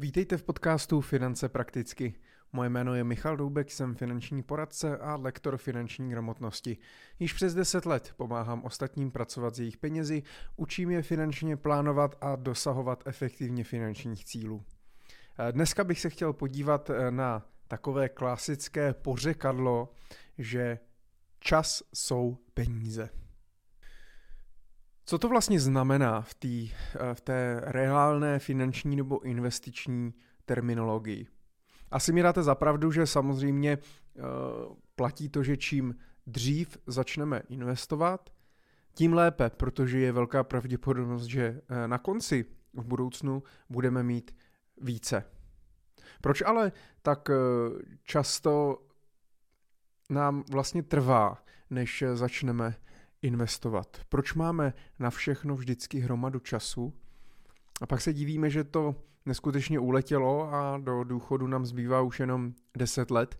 Vítejte v podcastu Finance prakticky. Moje jméno je Michal Doubek, jsem finanční poradce a lektor finanční gramotnosti. Již přes 10 let pomáhám ostatním pracovat s jejich penězi, učím je finančně plánovat a dosahovat efektivně finančních cílů. Dneska bych se chtěl podívat na takové klasické pořekadlo, že čas jsou peníze. Co to vlastně znamená v, tý, eh, v té reálné finanční nebo investiční terminologii? Asi mi dáte zapravdu, že samozřejmě uh, platí to, že čím dřív začneme investovat, tím lépe, protože je velká pravděpodobnost, že uh, na konci v budoucnu budeme mít více. Proč ale tak často nám vlastně trvá, než začneme investovat? Proč máme na všechno vždycky hromadu času? A pak se divíme, že to neskutečně uletělo a do důchodu nám zbývá už jenom 10 let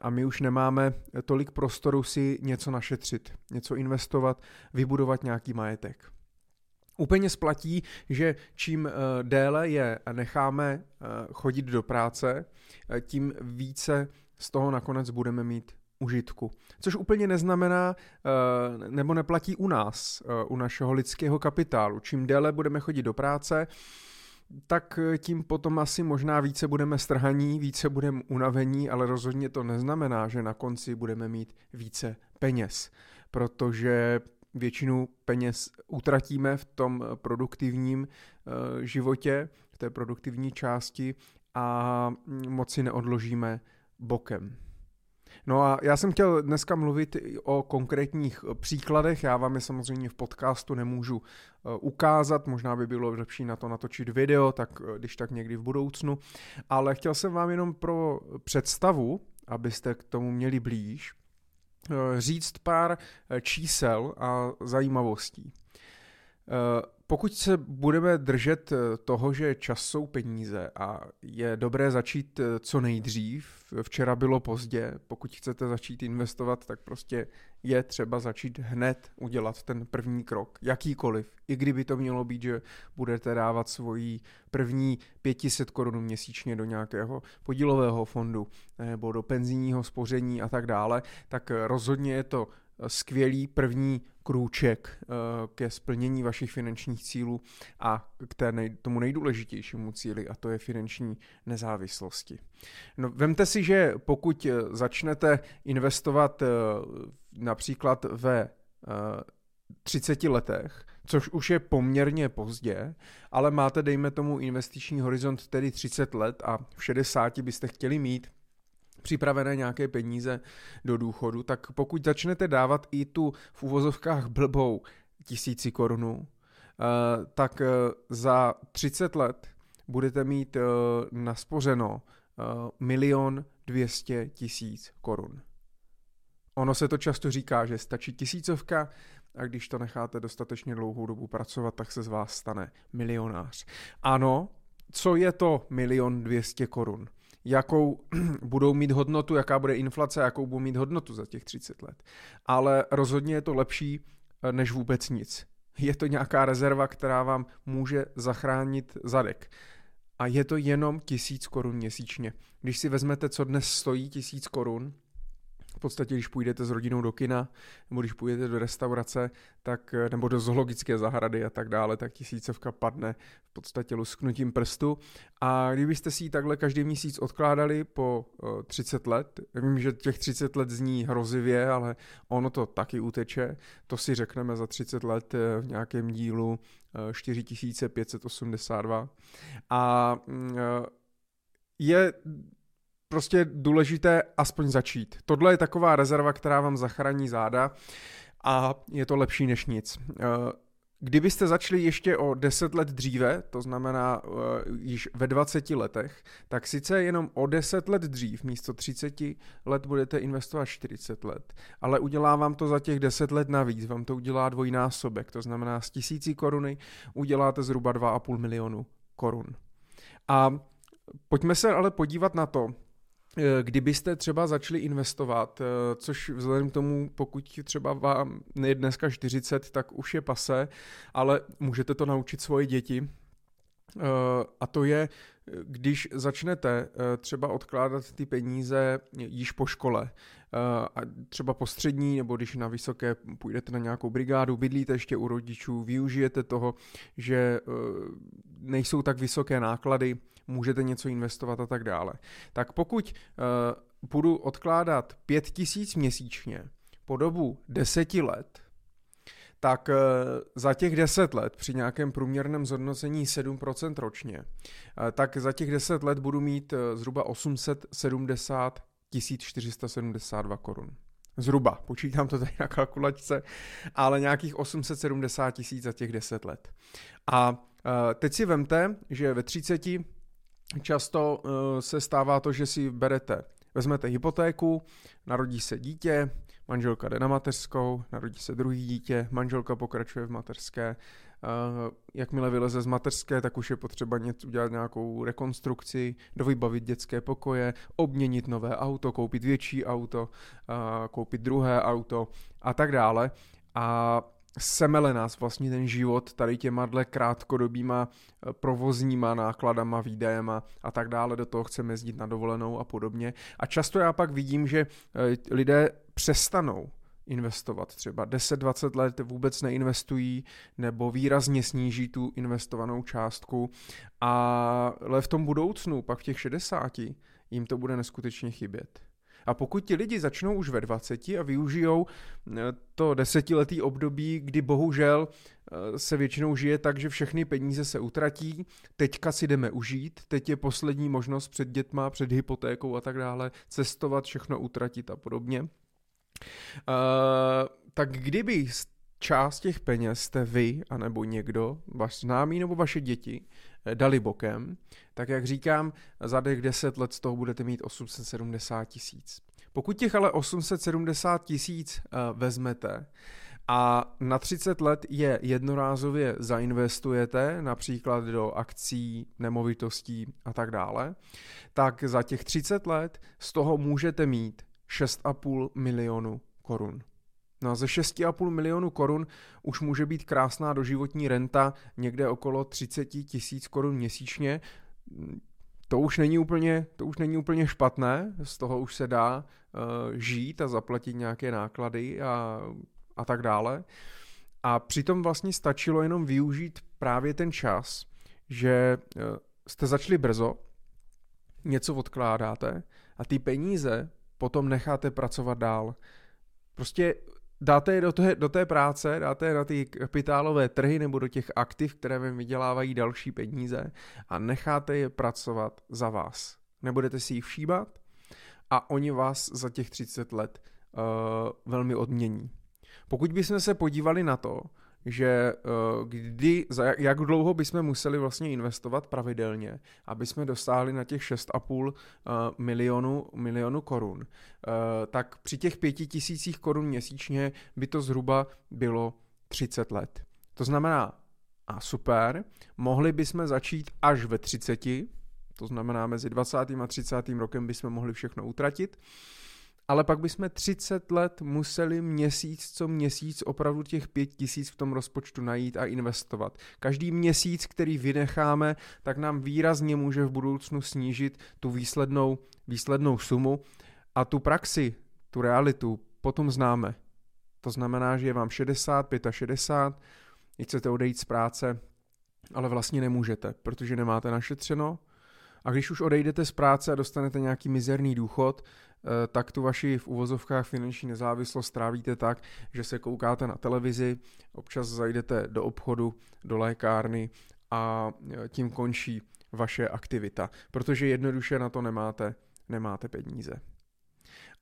a my už nemáme tolik prostoru si něco našetřit, něco investovat, vybudovat nějaký majetek. Úplně splatí, že čím eh, déle je necháme eh, chodit do práce, eh, tím více z toho nakonec budeme mít užitku. Což úplně neznamená, eh, nebo neplatí u nás, eh, u našeho lidského kapitálu. Čím déle budeme chodit do práce, tak eh, tím potom asi možná více budeme strhaní, více budeme unavení, ale rozhodně to neznamená, že na konci budeme mít více peněz, protože většinu peněz utratíme v tom produktivním životě, v té produktivní části a mm, moc si neodložíme bokem. No a já jsem chtěl dneska mluvit o konkrétních eh, příkladech, já vám je samozřejmě v podcastu nemůžu eh, ukázat, možná by bylo lepší na to natočit video, tak eh, když tak někdy v budoucnu, ale chtěl jsem vám jenom pro představu, abyste k tomu měli blíž, říct pár čísel a zajímavostí. Pokud se budeme držet eh, toho, že čas jsou peníze a je dobré začít eh, co nejdřív, včera bylo pozdě, pokud chcete začít investovat, tak prostě je třeba začít hned udělat ten první krok, jakýkoliv. I kdyby to mělo být, že budete dávat svoji první 500 korun měsíčně do nějakého podílového fondu nebo do penzijního spoření a tak dále, tak rozhodně je to skvělý první krůček eh, ke splnění vašich finančních cílů a k té nej, tomu nejdůležitějšímu cíli, a to je finanční nezávislosti. No, vemte si, že pokud eh, začnete investovat eh, například ve 30 letech, což už je poměrně pozdě, ale máte, dejme tomu, investiční horizont tedy 30 let a v 60 byste chtěli mít připravené nějaké peníze do důchodu, tak pokud začnete dávat i tu v uvozovkách blbou tisíci korunu, eh, tak eh, za 30 let budete mít eh, naspořeno milion dvěstě tisíc korun. Ono se to často říká, že stačí tisícovka a když to necháte dostatečně dlouhou dobu pracovat, tak se z vás stane milionář. Ano, co je to milion dvěstě korun? Jakou budou mít hodnotu, jaká bude inflace, jakou budou mít hodnotu za těch 30 let. Ale rozhodně je to lepší eh, než vůbec nic. Je to nějaká rezerva, která vám může zachránit zadek. A je to jenom tisíc korun měsíčně. Když si vezmete, co dnes stojí tisíc korun, v podstatě, když půjdete s rodinou do kina, nebo když půjdete do restaurace, tak, nebo do zoologické zahrady a tak dále, tak tisícovka padne v podstatě lusknutím prstu. A kdybyste si ji takhle každý měsíc odkládali po 30 let, vím, že těch 30 let zní hrozivě, ale ono to taky uteče, to si řekneme za 30 let eh, v nějakém dílu 4582. A mm, eh, je prostě důležité aspoň začít. Tohle je taková rezerva, která vám zachrání záda a je to lepší než nic. Eh, kdybyste začali ještě o 10 let dříve, to znamená uh, již ve 20 letech, tak sice jenom o 10 let dřív, místo 30 let budete investovat 40 let, ale udělá vám to za těch 10 let navíc, vám to udělá dvojnásobek, to znamená z tisící koruny uděláte zhruba 2,5 milionu korun. A pojďme se ale podívat na to, Eh, kdybyste třeba začali investovat, eh, což vzhledem k tomu, pokud třeba vám je dneska 40, tak už je pase, ale můžete to naučit svoje děti, eh, a to je když začnete eh, třeba odkládat ty peníze již po škole, eh, a třeba po střední, nebo když na vysoké půjdete na nějakou brigádu, bydlíte ještě u rodičů, využijete toho, že eh, nejsou tak vysoké náklady, můžete něco investovat a tak dále. Tak pokud budu odkládat 5000 měsíčně po dobu deseti let, tak eh, za těch 10 let při nějakém průměrném zhodnocení 7% ročně, eh, tak za těch 10 let budu mít zhruba 870 1472 korun. Zhruba, počítám to tady na kalkulačce, ale nějakých 870 tisíc za těch 10 let. A teď si vemte, že ve 30 často se stává to, že si berete, vezmete hypotéku, narodí se dítě, manželka jde na mateřskou, narodí se druhý dítě, manželka pokračuje v mateřské, Uh, jakmile vyleze z mateřské, tak už je potřeba něco, udělat nějakou rekonstrukci, dovybavit dětské pokoje, obměnit nové auto, koupit větší auto, uh, koupit druhé auto a tak dále. A semele nás vlastně ten život tady těma dle krátkodobýma eh, provozníma nákladama, výdajema a tak dále, do toho chceme jezdit na dovolenou a podobně. A často já pak vidím, že eh, lidé přestanou investovat. Třeba 10-20 let vůbec neinvestují nebo výrazně sníží tu investovanou částku, ale v tom budoucnu, pak v těch 60, jim to bude neskutečně chybět. A pokud ti lidi začnou už ve 20 a využijou eh, to desetiletý období, kdy bohužel eh, se většinou žije tak, že všechny peníze se utratí, teďka si jdeme užít, teď je poslední možnost před dětma, před hypotékou a tak dále, cestovat, všechno utratit a podobně. Uh, tak kdyby část těch peněz jste vy, anebo někdo, vaš známý nebo vaše děti, dali bokem, tak jak říkám, za těch 10 let z toho budete mít 870 tisíc. Pokud těch ale 870 tisíc uh, vezmete a na 30 let je jednorázově zainvestujete, například do akcí, nemovitostí a tak dále, tak za těch 30 let z toho můžete mít 6,5 milionu korun. No a ze 6,5 milionu korun už může být krásná doživotní renta někde okolo 30 tisíc korun měsíčně. To už není úplně, to už není úplně špatné, z toho už se dá uh, žít a zaplatit nějaké náklady a, a tak dále. A přitom vlastně stačilo jenom využít právě ten čas, že uh, jste začali brzo, něco odkládáte a ty peníze potom necháte pracovat dál. Prostě dáte je do té, do té práce, dáte je na ty kapitálové trhy nebo do těch aktiv, které vám vydělávají další peníze a necháte je pracovat za vás. Nebudete si jich všímat a oni vás za těch 30 let uh, velmi odmění. Pokud bychom se podívali na to, že uh, kdy, za jak, dlouho bychom museli vlastně investovat pravidelně, aby jsme dosáhli na těch 6,5 uh, milionu, milionu korun, uh, tak při těch pěti tisících korun měsíčně by to zhruba bylo 30 let. To znamená, a super, mohli bychom začít až ve 30, to znamená mezi 20. a 30. rokem bychom mohli všechno utratit, ale pak bychom 30 let museli měsíc co měsíc opravdu těch 5 tisíc v tom rozpočtu najít a investovat. Každý měsíc, který vynecháme, tak nám výrazně může v budoucnu snížit tu výslednou, výslednou sumu a tu praxi, tu realitu potom známe. To znamená, že je vám 60, 65, chcete odejít z práce, ale vlastně nemůžete, protože nemáte našetřeno. A když už odejdete z práce a dostanete nějaký mizerný důchod, tak tu vaši v uvozovkách finanční nezávislost trávíte tak, že se koukáte na televizi, občas zajdete do obchodu, do lékárny a eh, tím končí vaše aktivita, protože jednoduše na to nemáte, nemáte peníze.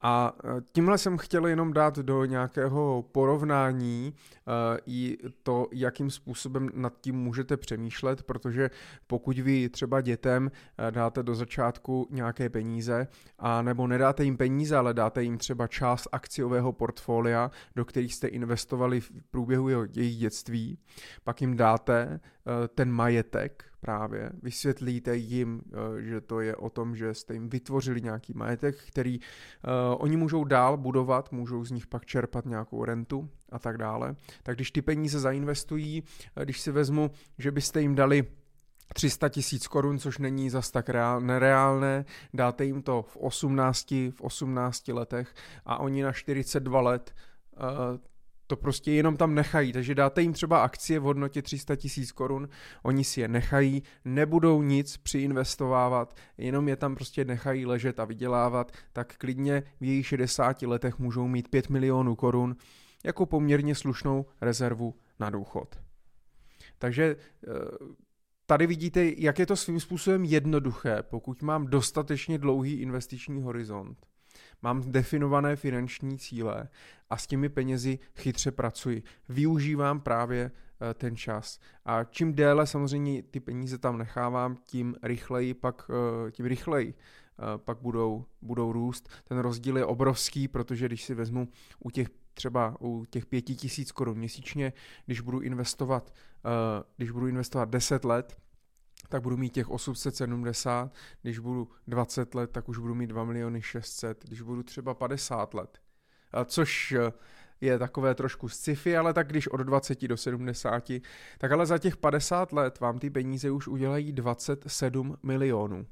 A e, tímhle jsem chtěl jenom dát do nějakého porovnání uh, i to, jakým způsobem nad tím můžete přemýšlet, protože pokud vy třeba dětem uh, dáte do začátku nějaké peníze, a nebo nedáte jim peníze, ale dáte jim třeba část akciového portfolia, do kterých jste investovali v průběhu jejich dětství, pak jim dáte ten majetek, právě. Vysvětlíte jim, eh, že to je o tom, že jste jim vytvořili nějaký majetek, který uh, oni můžou dál budovat, můžou z nich pak čerpat nějakou rentu a tak dále. Tak když ty peníze zainvestují, když si vezmu, že byste jim dali 300 tisíc korun, což není zas tak reál, nereálné, dáte jim to v 18, v 18 letech a oni na 42 let to prostě jenom tam nechají, takže dáte jim třeba akcie v hodnotě 300 tisíc korun, oni si je nechají, nebudou nic přiinvestovávat, jenom je tam prostě nechají ležet a vydělávat, tak klidně v jejich 60 letech můžou mít 5 milionů korun jako poměrně slušnou rezervu na důchod. Takže eh, tady vidíte, jak je to svým způsobem jednoduché, pokud mám dostatečně dlouhý investiční horizont mám definované finanční cíle a s těmi penězi chytře pracuji. Využívám právě eh, ten čas. A čím déle samozřejmě ty peníze tam nechávám, tím rychleji pak, eh, tím rychleji eh, pak budou, budou růst. Ten rozdíl je obrovský, protože když si vezmu u těch třeba u těch pěti tisíc korun měsíčně, když budu investovat, když budu investovat 10 let, tak budu mít těch 870, když budu 20 let, tak už budu mít 2 miliony 600, když budu třeba 50 let. Což eh, je takové trošku sci-fi, ale tak když od 20 do 70, tak ale za těch 50 let vám ty peníze už udělají 27 milionů.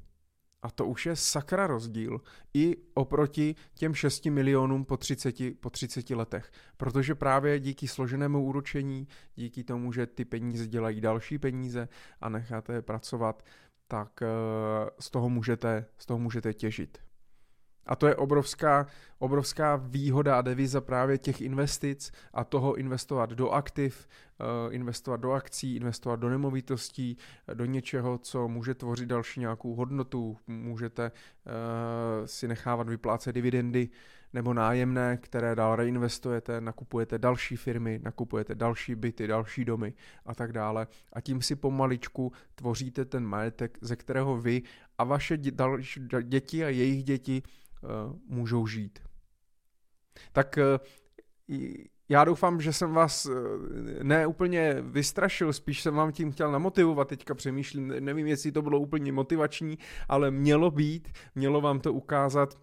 A to už je sakra rozdíl i oproti těm 6 milionům po 30, po 30 letech. Protože právě díky složenému úročení, díky tomu, že ty peníze dělají další peníze a necháte je pracovat, tak eh, z toho můžete, z toho můžete těžit. A to je obrovská, obrovská výhoda a deviza právě těch investic a toho investovat do aktiv, eh, investovat do akcí, investovat do nemovitostí, do něčeho, co může tvořit další nějakou hodnotu. Můžete eh, si nechávat vyplácet dividendy nebo nájemné, které dál reinvestujete, nakupujete další firmy, nakupujete další byty, další domy a tak dále. A tím si pomaličku tvoříte ten majetek, ze kterého vy a vaše děti a jejich děti Eh, můžou žít. Tak eh, já doufám, že jsem vás eh, ne úplně vystrašil, spíš jsem vám tím chtěl namotivovat, teďka přemýšlím, nevím, jestli to bylo úplně motivační, ale mělo být, mělo vám to ukázat,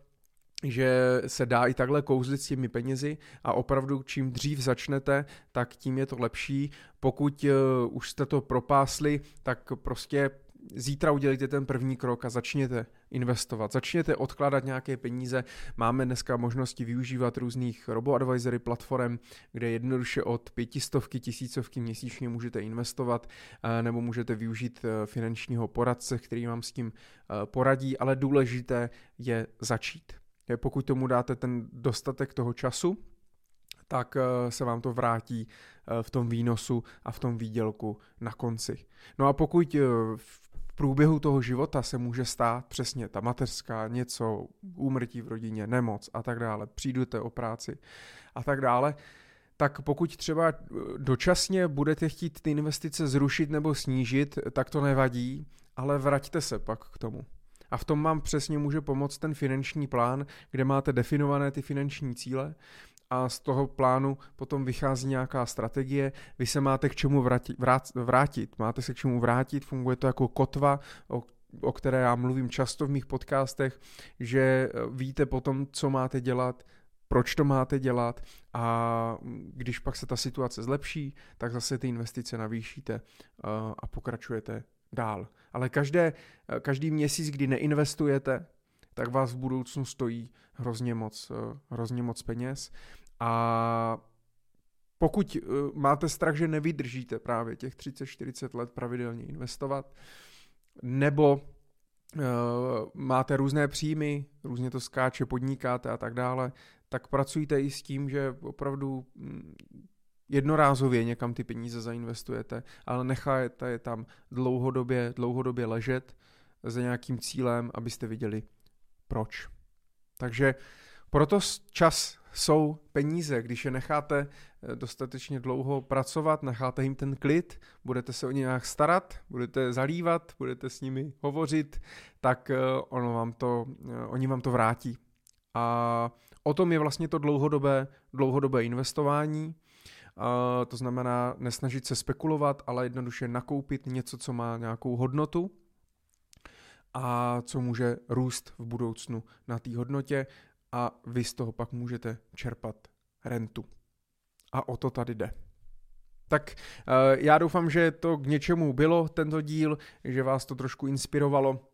že se dá i takhle kouzlit s těmi penězi a opravdu čím dřív začnete, tak tím je to lepší. Pokud už jste to propásli, tak prostě zítra udělejte ten první krok a začněte investovat. Začněte odkládat nějaké peníze. Máme dneska možnosti využívat různých robo-advisory platform, kde jednoduše od pětistovky, tisícovky měsíčně můžete investovat eh, nebo můžete využít eh, finančního poradce, který vám s tím eh, poradí, ale důležité je začít. Pokud tomu dáte ten dostatek toho času, tak se vám to vrátí v tom výnosu a v tom výdělku na konci. No a pokud průběhu toho života se může stát přesně ta mateřská, něco, úmrtí v rodině, nemoc a tak dále, přijdete o práci a tak dále, tak pokud třeba eh, dočasně budete chtít ty investice zrušit nebo snížit, tak to nevadí, ale vraťte se pak k tomu. A v tom vám přesně může pomoct ten finanční plán, kde máte definované ty finanční cíle a z toho plánu potom vychází nějaká strategie, vy se máte k čemu vrátit, vrátit, máte se k čemu vrátit, funguje to jako kotva, o, o které já mluvím často v mých podcastech, že eh, víte potom, co máte dělat, proč to máte dělat a když pak se ta situace zlepší, tak zase ty investice navýšíte eh, a pokračujete dál. Ale každé, eh, každý měsíc, kdy neinvestujete, tak vás v budoucnu stojí hrozně moc, hrozně moc peněz. A pokud eh, máte strach, že nevydržíte právě těch 30-40 let pravidelně investovat, nebo uh, máte různé příjmy, různě to skáče, podnikáte a tak dále, tak pracujte i s tím, že opravdu mm, jednorázově někam ty peníze zainvestujete, ale necháte je tam dlouhodobě, dlouhodobě ležet za nějakým cílem, abyste viděli proč. Takže proto čas jsou peníze. Když je necháte eh, dostatečně dlouho pracovat, necháte jim ten klid, budete se o ně nějak starat, budete zalívat, budete s nimi hovořit, tak eh, ono vám to, eh, oni vám to vrátí. A o tom je vlastně to dlouhodobé, dlouhodobé investování. To znamená nesnažit se spekulovat, ale jednoduše nakoupit něco, co má nějakou hodnotu a co může růst v budoucnu na té hodnotě a vy z toho pak můžete čerpat rentu. A o to tady jde. Tak já doufám, že to k něčemu bylo, tento díl, že vás to trošku inspirovalo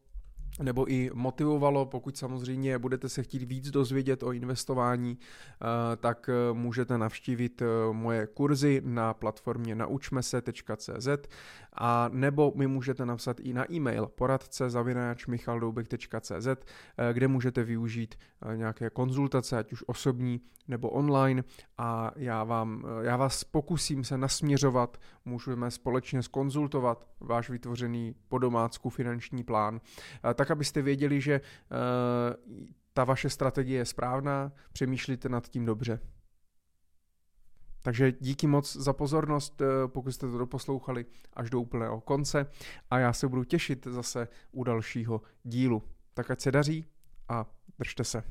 nebo i motivovalo, pokud samozřejmě budete se chtít víc dozvědět o investování, eh, tak eh, můžete navštívit eh, moje kurzy na platformě naučmese.cz a nebo mi můžete napsat i na e-mail poradce zavináč michaldoubek.cz, kde můžete využít nějaké konzultace, ať už osobní nebo online. A já, vám, já vás pokusím se nasměřovat, můžeme společně skonzultovat váš vytvořený po domácku finanční plán, tak abyste věděli, že ta vaše strategie je správná, přemýšlíte nad tím dobře. Takže díky moc za pozornost, pokud jste to doposlouchali až do úplného konce a já se budu těšit zase u dalšího dílu. Tak ať se daří a držte se.